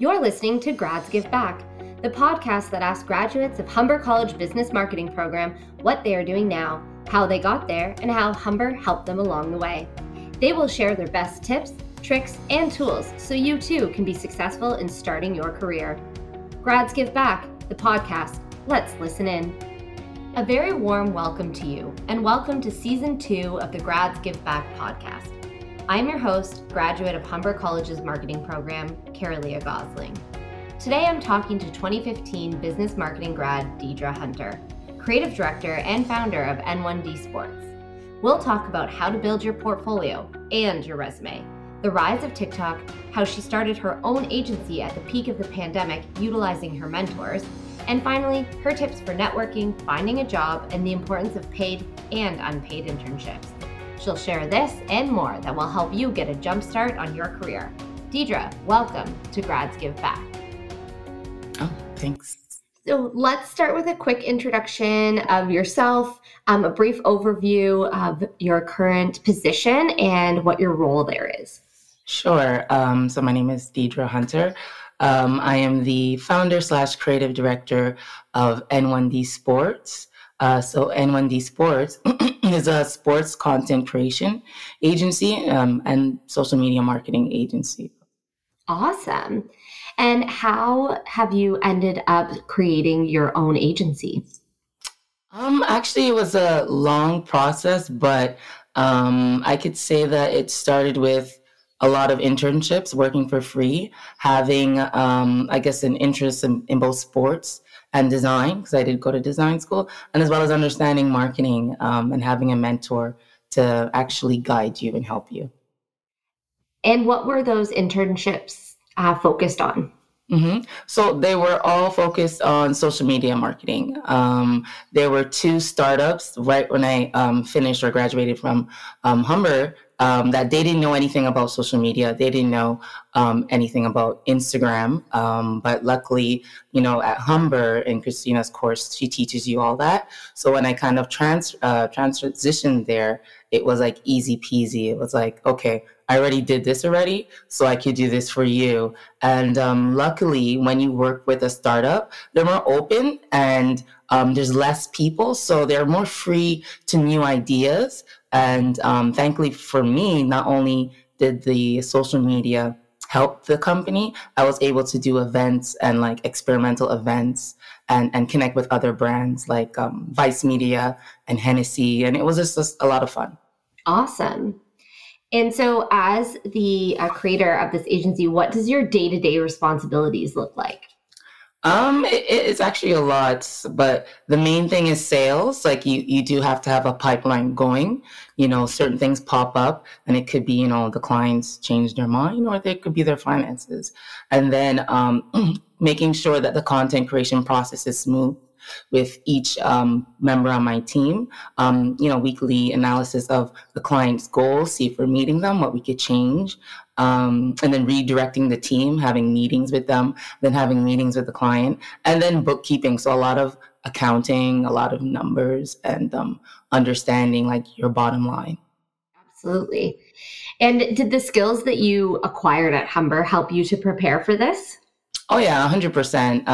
You're listening to Grads Give Back, the podcast that asks graduates of Humber College Business Marketing Program what they are doing now, how they got there, and how Humber helped them along the way. They will share their best tips, tricks, and tools so you too can be successful in starting your career. Grads Give Back, the podcast. Let's listen in. A very warm welcome to you, and welcome to season two of the Grads Give Back podcast. I'm your host, graduate of Humber College's marketing program, Carolia Gosling. Today I'm talking to 2015 business marketing grad Deidre Hunter, creative director and founder of N1D Sports. We'll talk about how to build your portfolio and your resume, the rise of TikTok, how she started her own agency at the peak of the pandemic utilizing her mentors, and finally, her tips for networking, finding a job, and the importance of paid and unpaid internships. She'll share this and more that will help you get a jump start on your career. Deidre, welcome to Grads Give Back. Oh, thanks. So let's start with a quick introduction of yourself, um, a brief overview of your current position and what your role there is. Sure. Um, so my name is Deidre Hunter. Um, I am the founder slash creative director of N1D Sports. Uh, so N1D Sports is a sports content creation agency um, and social media marketing agency. Awesome. And how have you ended up creating your own agency? Um, actually, it was a long process, but um, I could say that it started with a lot of internships, working for free, having, um, I guess, an interest in, in both sports and design because I did go to design school, and as well as understanding marketing um, and having a mentor to actually guide you and help you. And what were those internships uh, focused on? Mm-hmm. So they were all focused on social media marketing. Um, there were two startups right when I um, finished or graduated from um, Humber um, that they didn't know anything about social media. They didn't know um, anything about Instagram. Um, but luckily, you know, at Humber in Christina's course, she teaches you all that. So when I kind of trans uh, transitioned there, it was like easy peasy. It was like, okay, I already did this already, so I could do this for you. And um, luckily, when you work with a startup, they're more open and um, there's less people, so they're more free to new ideas. And um, thankfully for me, not only did the social media help the company, I was able to do events and like experimental events and, and connect with other brands like um, Vice Media and Hennessy. And it was just, just a lot of fun. Awesome. And so, as the uh, creator of this agency, what does your day to day responsibilities look like? Um, it, it's actually a lot, but the main thing is sales. Like you, you do have to have a pipeline going. You know, certain things pop up, and it could be, you know, the clients change their mind, or they could be their finances, and then um, making sure that the content creation process is smooth with each um, member on my team. Um, you know, weekly analysis of the client's goals, see if we're meeting them, what we could change, um, and then redirecting the team, having meetings with them, then having meetings with the client, and then bookkeeping. So a lot of accounting, a lot of numbers, and um, understanding like your bottom line. Absolutely. And did the skills that you acquired at Humber help you to prepare for this? Oh yeah, hundred um, percent.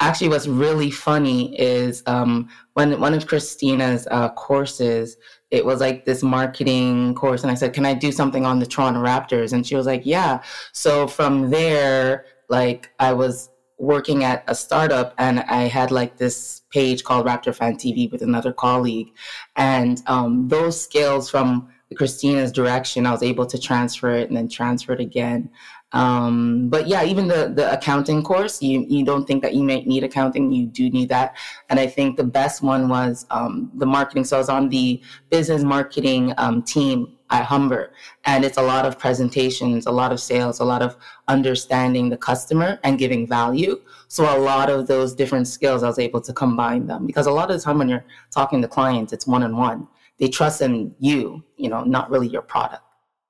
Actually, what's really funny is um, when one of Christina's uh, courses, it was like this marketing course, and I said, "Can I do something on the Toronto Raptors?" And she was like, "Yeah." So from there, like I was working at a startup, and I had like this page called Raptor Fan TV with another colleague, and um, those skills from Christina's direction, I was able to transfer it and then transfer it again. Um, but yeah, even the the accounting course, you you don't think that you might need accounting, you do need that. And I think the best one was um, the marketing. So I was on the business marketing um, team at Humber, and it's a lot of presentations, a lot of sales, a lot of understanding the customer and giving value. So a lot of those different skills, I was able to combine them because a lot of the time when you're talking to clients, it's one on one. They trust in you, you know, not really your product.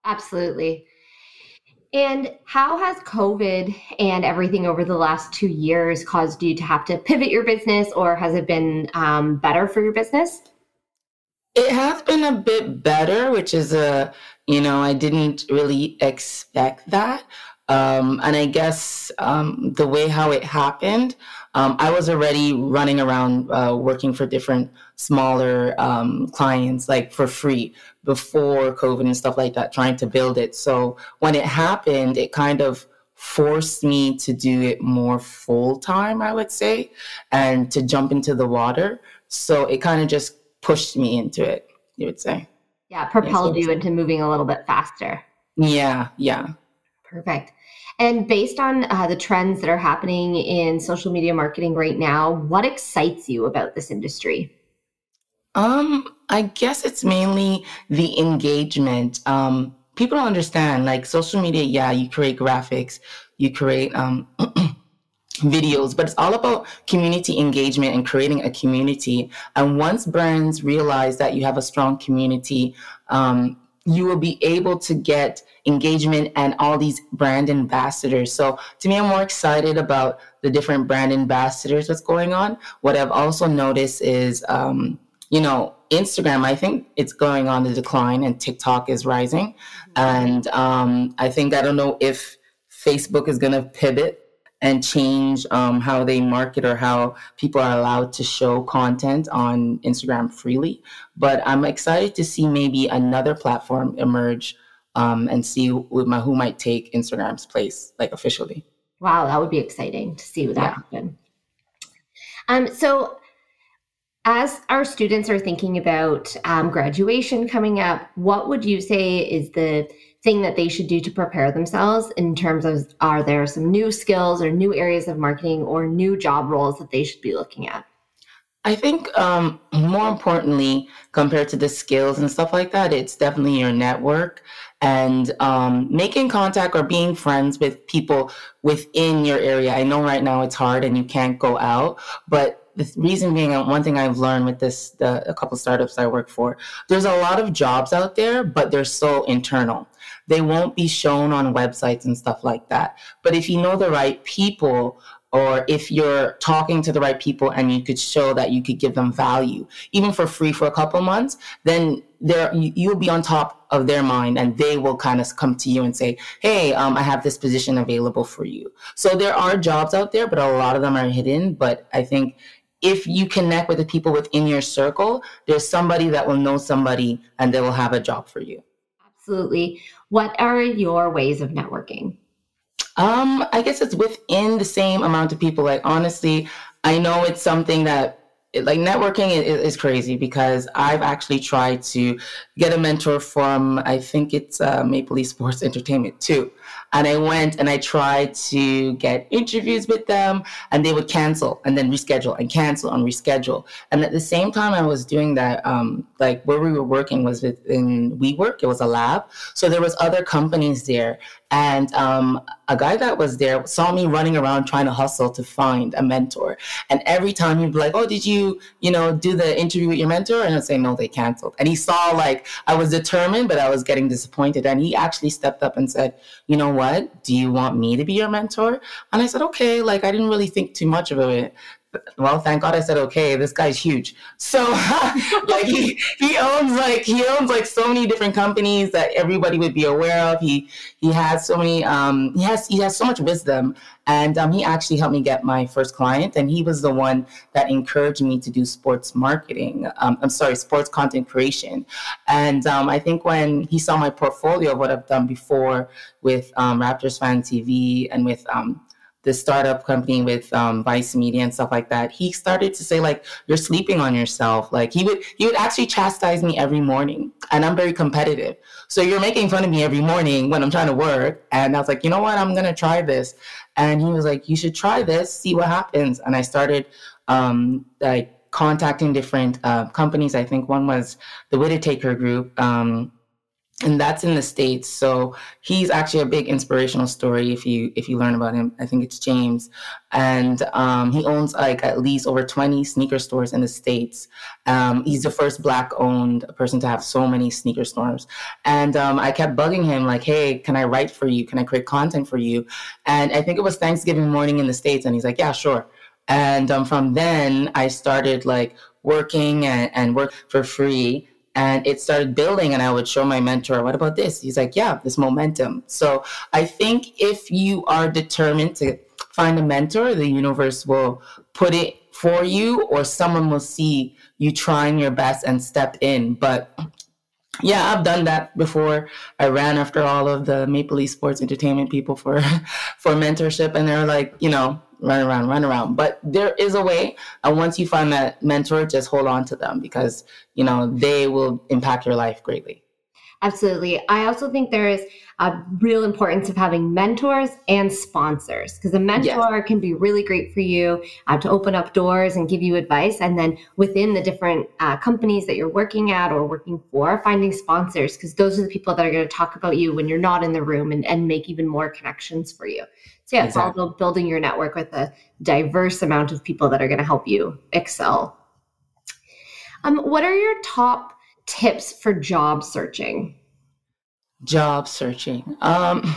Absolutely. And how has COVID and everything over the last two years caused you to have to pivot your business, or has it been um, better for your business? It has been a bit better, which is a, you know, I didn't really expect that. Um, and I guess um, the way how it happened, um, I was already running around uh, working for different smaller um, clients, like for free before COVID and stuff like that, trying to build it. So when it happened, it kind of forced me to do it more full time, I would say, and to jump into the water. So it kind of just pushed me into it, you would say. Yeah, propelled yeah, so you into moving a little bit faster. Yeah, yeah. Perfect. And based on uh, the trends that are happening in social media marketing right now, what excites you about this industry? Um, I guess it's mainly the engagement. Um, people don't understand like social media. Yeah, you create graphics, you create um, videos, but it's all about community engagement and creating a community. And once brands realize that you have a strong community, um, you will be able to get engagement and all these brand ambassadors. So to me, I'm more excited about the different brand ambassadors that's going on. What I've also noticed is, um, you know, Instagram, I think it's going on the decline and TikTok is rising. And um, I think, I don't know if Facebook is going to pivot and change um, how they market or how people are allowed to show content on Instagram freely. But I'm excited to see maybe another platform emerge um, and see who, who might take Instagram's place, like officially. Wow, that would be exciting to see that yeah. happen. Um, so, as our students are thinking about um, graduation coming up, what would you say is the thing that they should do to prepare themselves in terms of are there some new skills or new areas of marketing or new job roles that they should be looking at? I think um, more importantly, compared to the skills and stuff like that, it's definitely your network and um, making contact or being friends with people within your area. I know right now it's hard and you can't go out, but the reason being uh, one thing I've learned with this the, a couple startups I work for, there's a lot of jobs out there, but they're so internal. They won't be shown on websites and stuff like that. But if you know the right people, or if you're talking to the right people and you could show that you could give them value, even for free for a couple months, then there you'll be on top of their mind and they will kind of come to you and say, "Hey, um, I have this position available for you." So there are jobs out there, but a lot of them are hidden. But I think if you connect with the people within your circle, there's somebody that will know somebody and they will have a job for you. Absolutely. What are your ways of networking? Um, I guess it's within the same amount of people. Like honestly, I know it's something that like networking is, is, crazy because I've actually tried to get a mentor from I think it's uh, Maple Leaf Sports Entertainment too, and I went and I tried to get interviews with them, and they would cancel and then reschedule and cancel and reschedule. And at the same time, I was doing that. Um, like where we were working was in WeWork. It was a lab, so there was other companies there, and um, a guy that was there saw me running around trying to hustle to find a mentor. And every time he'd be like, "Oh, did you, you know, do the interview with your mentor?" And I'd say, "No, they canceled." And he saw like I was determined, but I was getting disappointed. And he actually stepped up and said, "You know what? Do you want me to be your mentor?" And I said, "Okay." Like I didn't really think too much of it well, thank God I said okay. This guy's huge. So like he he owns like he owns like so many different companies that everybody would be aware of. He he has so many um he has he has so much wisdom and um, he actually helped me get my first client and he was the one that encouraged me to do sports marketing um, i'm sorry sports content creation and um, i think when he saw my portfolio of what i've done before with um, raptors fan tv and with um, the startup company with um, Vice Media and stuff like that, he started to say like, "You're sleeping on yourself." Like he would he would actually chastise me every morning, and I'm very competitive. So you're making fun of me every morning when I'm trying to work, and I was like, you know what, I'm gonna try this. And he was like, you should try this, see what happens. And I started um, like contacting different uh, companies. I think one was the Whitaker Group. Um, and that's in the states. So he's actually a big inspirational story if you if you learn about him. I think it's james. And um, he owns like at least over 20 sneaker stores in the states. Um, he's the first black owned person to have so many sneaker stores. And um, i kept bugging him like hey can i write for you? Can i create content for you? And i think it was thanksgiving morning in the states and he's like yeah sure. And um, from then i started like working and, and work for free and it started building and i would show my mentor what about this? He's like yeah this momentum. So i think if you are determined to find a mentor the universe will put it for you or someone will see you trying your best and step in. But yeah i've done that before. I ran after all of the maple leaf sports entertainment people for for mentorship and they're like you know run around, run around. But there is a way. And once you find that mentor, just hold on to them because, you know, they will impact your life greatly. Absolutely. I also think there is a real importance of having mentors and sponsors because a mentor yes. can be really great for you uh, to open up doors and give you advice. And then within the different uh, companies that you're working at or working for, finding sponsors because those are the people that are going to talk about you when you're not in the room and, and make even more connections for you. So yeah, exactly. it's all about building your network with a diverse amount of people that are going to help you excel. Um, what are your top tips for job searching? Job searching. Um,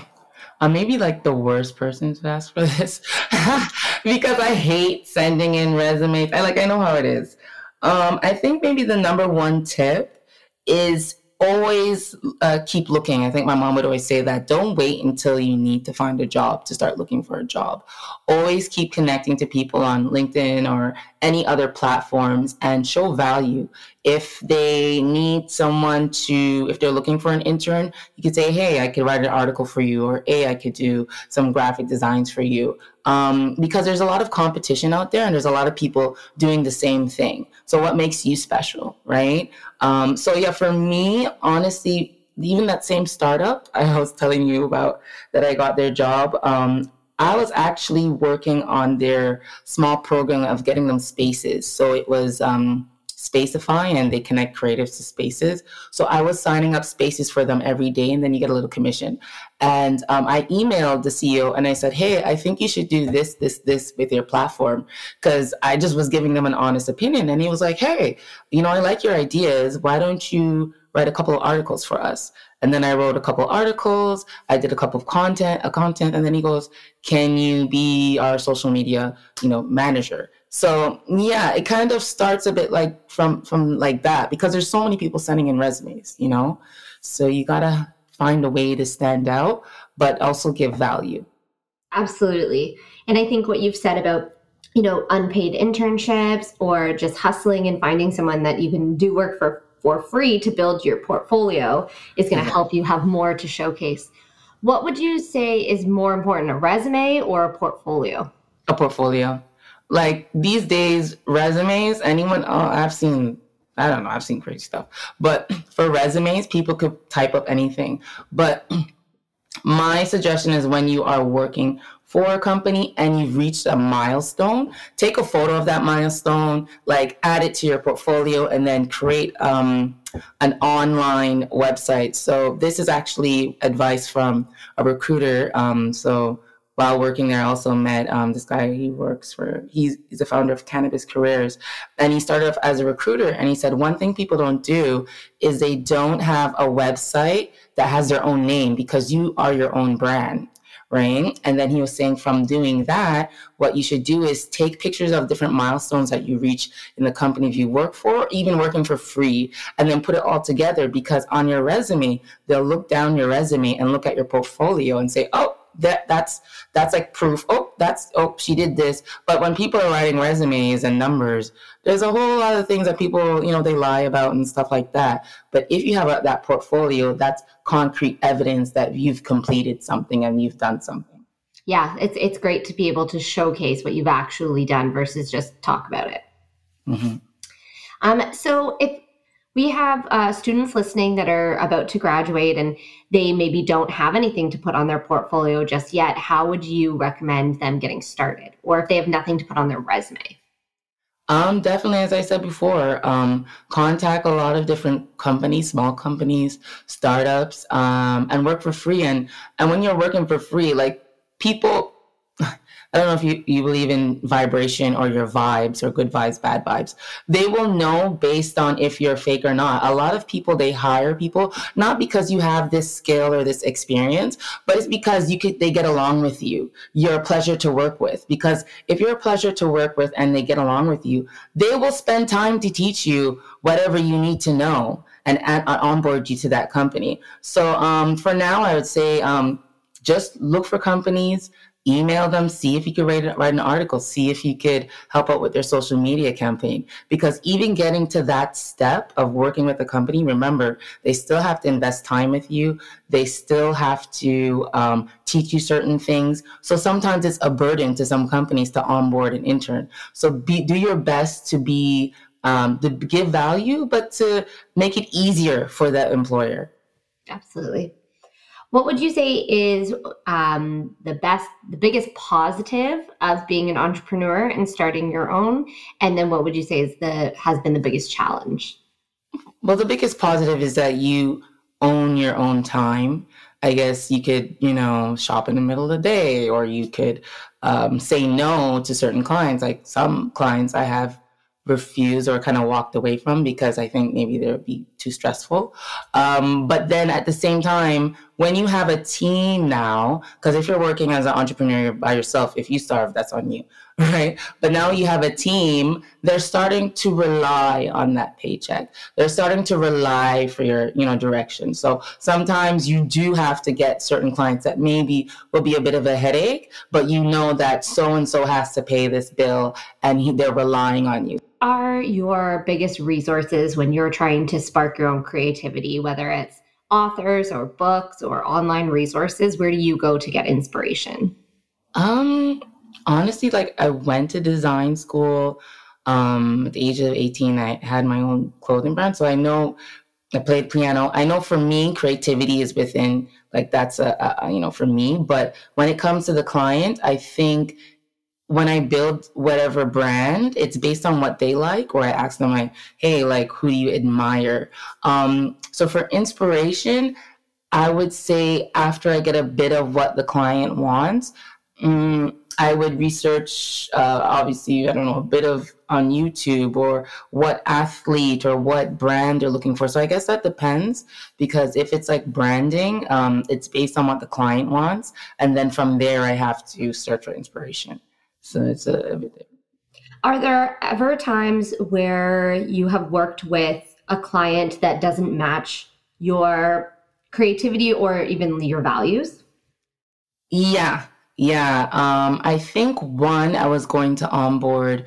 I'm maybe like the worst person to ask for this because I hate sending in resumes. I like I know how it is. Um, I think maybe the number one tip is always uh, keep looking. I think my mom would always say that. Don't wait until you need to find a job to start looking for a job. Always keep connecting to people on LinkedIn or any other platforms and show value. If they need someone to, if they're looking for an intern, you could say, hey, I could write an article for you, or hey, I could do some graphic designs for you um, because there's a lot of competition out there and there's a lot of people doing the same thing. So, what makes you special, right? Um, so, yeah, for me, honestly, even that same startup I was telling you about that I got their job, um, I was actually working on their small program of getting them spaces. So, it was. Um, Spacefy and they connect creatives to spaces. So I was signing up spaces for them every day and then you get a little commission. And um, I emailed the CEO and I said, Hey, I think you should do this, this, this with your platform. Cause I just was giving them an honest opinion. And he was like, Hey, you know, I like your ideas. Why don't you write a couple of articles for us? And then I wrote a couple articles. I did a couple of content, a content, and then he goes, "Can you be our social media, you know, manager?" So yeah, it kind of starts a bit like from from like that because there's so many people sending in resumes, you know. So you gotta find a way to stand out, but also give value. Absolutely, and I think what you've said about you know unpaid internships or just hustling and finding someone that you can do work for for free to build your portfolio is going to mm-hmm. help you have more to showcase. What would you say is more important, a resume or a portfolio? A portfolio like these days resumes anyone oh, i've seen i don't know i've seen crazy stuff. But for resumes people could type up anything. But my suggestion is when you are working for a company and you've reached a milestone take a photo of that milestone like add it to your portfolio and then create um, an online website. So this is actually advice from a recruiter um, so while working there, I also met um, this guy. He works for, he's, he's the founder of Cannabis Careers. And he started off as a recruiter. And he said, one thing people don't do is they don't have a website that has their own name because you are your own brand. Right. And then he was saying from doing that, what you should do is take pictures of different milestones that you reach in the company you work for, even working for free, and then put it all together because on your resume, they'll look down your resume and look at your portfolio and say, oh, that that's that's like proof oh that's oh she did this. But when people are writing resumes and numbers there's a whole lot of things that people you know they lie about and stuff like that. But if you have a, that portfolio that's concrete evidence that you've completed something and you've done something. Yeah it's it's great to be able to showcase what you've actually done versus just talk about it. Mm-hmm. um so if we have uh, students listening that are about to graduate and they maybe don't have anything to put on their portfolio just yet. How would you recommend them getting started? Or if they have nothing to put on their resume? Um, definitely, as I said before, um, contact a lot of different companies, small companies, startups, um, and work for free. And and when you're working for free, like people I don't know if you, you believe in vibration or your vibes or good vibes, bad vibes. They will know based on if you're fake or not. A lot of people, they hire people not because you have this skill or this experience, but it's because you could, they get along with you. You're a pleasure to work with. Because if you're a pleasure to work with and they get along with you, they will spend time to teach you whatever you need to know and add, onboard you to that company. So um, for now, I would say um, just look for companies email them, see if you could write, write an article, see if you could help out with their social media campaign. Because even getting to that step of working with a company, remember, they still have to invest time with you. They still have to um, teach you certain things. So sometimes it's a burden to some companies to onboard an intern. So be, do your best to be um, to give value, but to make it easier for that employer. Absolutely. What would you say is um, the best, the biggest positive of being an entrepreneur and starting your own? And then what would you say is the has been the biggest challenge? Well, the biggest positive is that you own your own time. I guess you could, you know, shop in the middle of the day, or you could um, say no to certain clients. Like some clients I have refused or kind of walked away from because I think maybe they would be too stressful. Um, but then at the same time, when you have a team now, because if you're working as an entrepreneur by yourself, if you starve, that's on you, right? But now you have a team, they're starting to rely on that paycheck. They're starting to rely for your, you know, direction. So sometimes you do have to get certain clients that maybe will be a bit of a headache, but you know that so and so has to pay this bill and they're relying on you are your biggest resources when you're trying to spark your own creativity, whether it's authors or books or online resources? Where do you go to get inspiration? Um, honestly, like I went to design school. Um, at the age of 18, I had my own clothing brand. So I know I played piano. I know for me, creativity is within, like, that's a, a, you know, for me. But when it comes to the client, I think when I build whatever brand, it's based on what they like, or I ask them like, "Hey, like, who do you admire?" Um, so for inspiration, I would say after I get a bit of what the client wants, um, I would research, uh, obviously, I don't know, a bit of on YouTube or what athlete or what brand they're looking for. So I guess that depends because if it's like branding, um, it's based on what the client wants, and then from there I have to search for inspiration. So it's a, everything. Are there ever times where you have worked with a client that doesn't match your creativity or even your values? Yeah, yeah. Um, I think one, I was going to onboard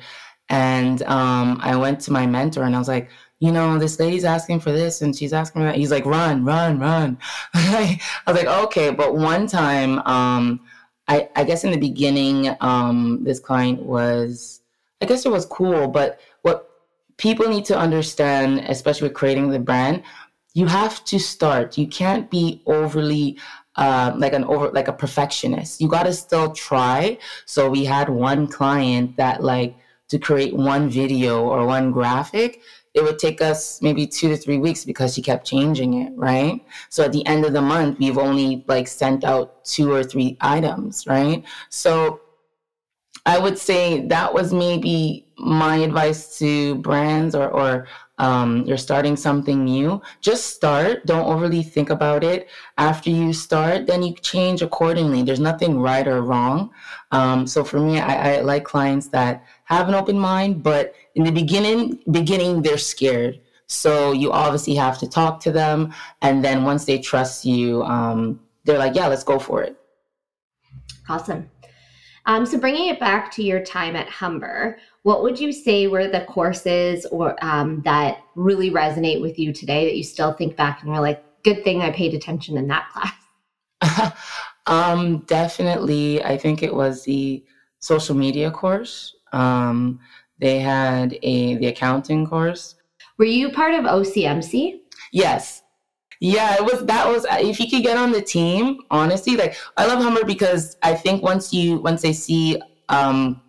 and um, I went to my mentor and I was like, you know, this lady's asking for this and she's asking for that. He's like, run, run, run. I was like, okay. But one time, um, I, I guess in the beginning, um, this client was, I guess it was cool, but what people need to understand, especially with creating the brand, you have to start. You can't be overly uh, like an over like a perfectionist. You got to still try. So we had one client that like to create one video or one graphic it would take us maybe two to three weeks because she kept changing it, right? So at the end of the month, we've only like sent out two or three items, right? So I would say that was maybe my advice to brands or, or um, you're starting something new. Just start. Don't overly think about it. After you start, then you change accordingly. There's nothing right or wrong. Um, so for me, I, I like clients that have an open mind, but in the beginning, beginning they're scared. So you obviously have to talk to them, and then once they trust you, um, they're like, "Yeah, let's go for it." Awesome. Um, so bringing it back to your time at Humber, what would you say were the courses or um, that really resonate with you today that you still think back and you're like, "Good thing I paid attention in that class." um, definitely, I think it was the social media course. Um, they had a the accounting course. Were you part of OCMC? Yes. Yeah, it was that was if you could get on the team, honestly, like I love Humber because I think once you once they see um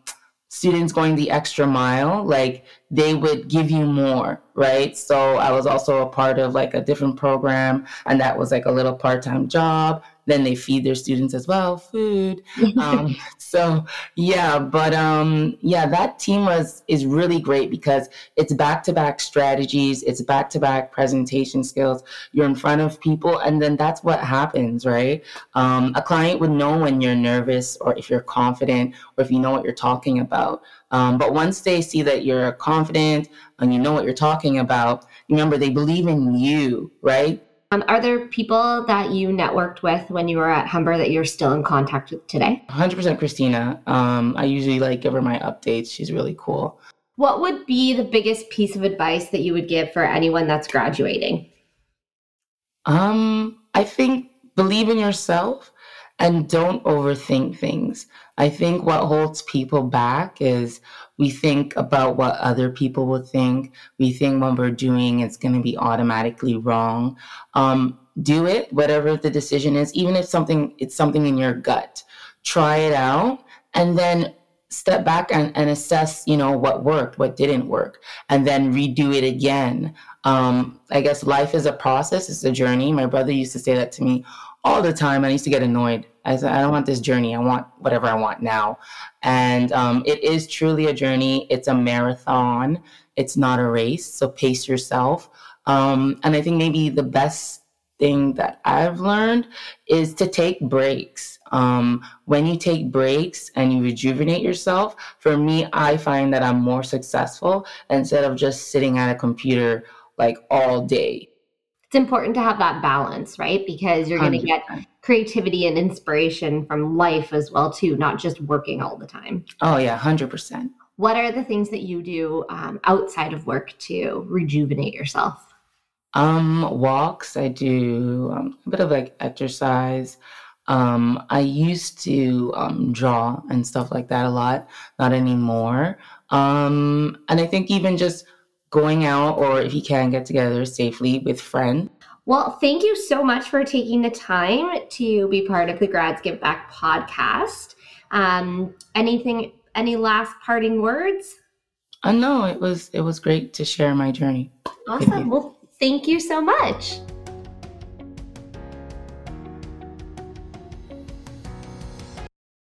students going the extra mile, like they would give you more, right? So I was also a part of like a different program and that was like a little part-time job then they feed their students as well food. Um, so yeah but um, yeah that team was is really great because it's back-to-back strategies it's back-to-back presentation skills. You're in front of people and then that's what happens right? Um, a client would know when you're nervous or if you're confident or if you know what you're talking about. Um, but once they see that you're confident and you know what you're talking about remember they believe in you right um, are there people that you networked with when you were at Humber that you're still in contact with today? 100% Christina. Um, I usually like give her my updates. She's really cool. What would be the biggest piece of advice that you would give for anyone that's graduating? Um, I think believe in yourself and don't overthink things. I think what holds people back is we think about what other people will think. We think what we're doing is going to be automatically wrong. Um, do it, whatever the decision is, even if something it's something in your gut. Try it out, and then step back and, and assess, you know, what worked, what didn't work, and then redo it again. Um, I guess life is a process, it's a journey. My brother used to say that to me all the time. I used to get annoyed. I said, I don't want this journey. I want whatever I want now. And um, it is truly a journey. It's a marathon. It's not a race. So pace yourself. Um, and I think maybe the best thing that I've learned is to take breaks. Um, when you take breaks and you rejuvenate yourself, for me, I find that I'm more successful instead of just sitting at a computer like all day it's important to have that balance, right? Because you're going to get creativity and inspiration from life as well too, not just working all the time. Oh yeah, hundred percent. What are the things that you do um, outside of work to rejuvenate yourself? Um, walks. I do um, a bit of like exercise. Um, I used to um, draw and stuff like that a lot, not anymore. Um, and I think even just going out or if you can get together safely with friends. Well, thank you so much for taking the time to be part of the Grads Give Back podcast. Um, anything, any last parting words? Uh, no, it was it was great to share my journey. Awesome. Well, thank you so much.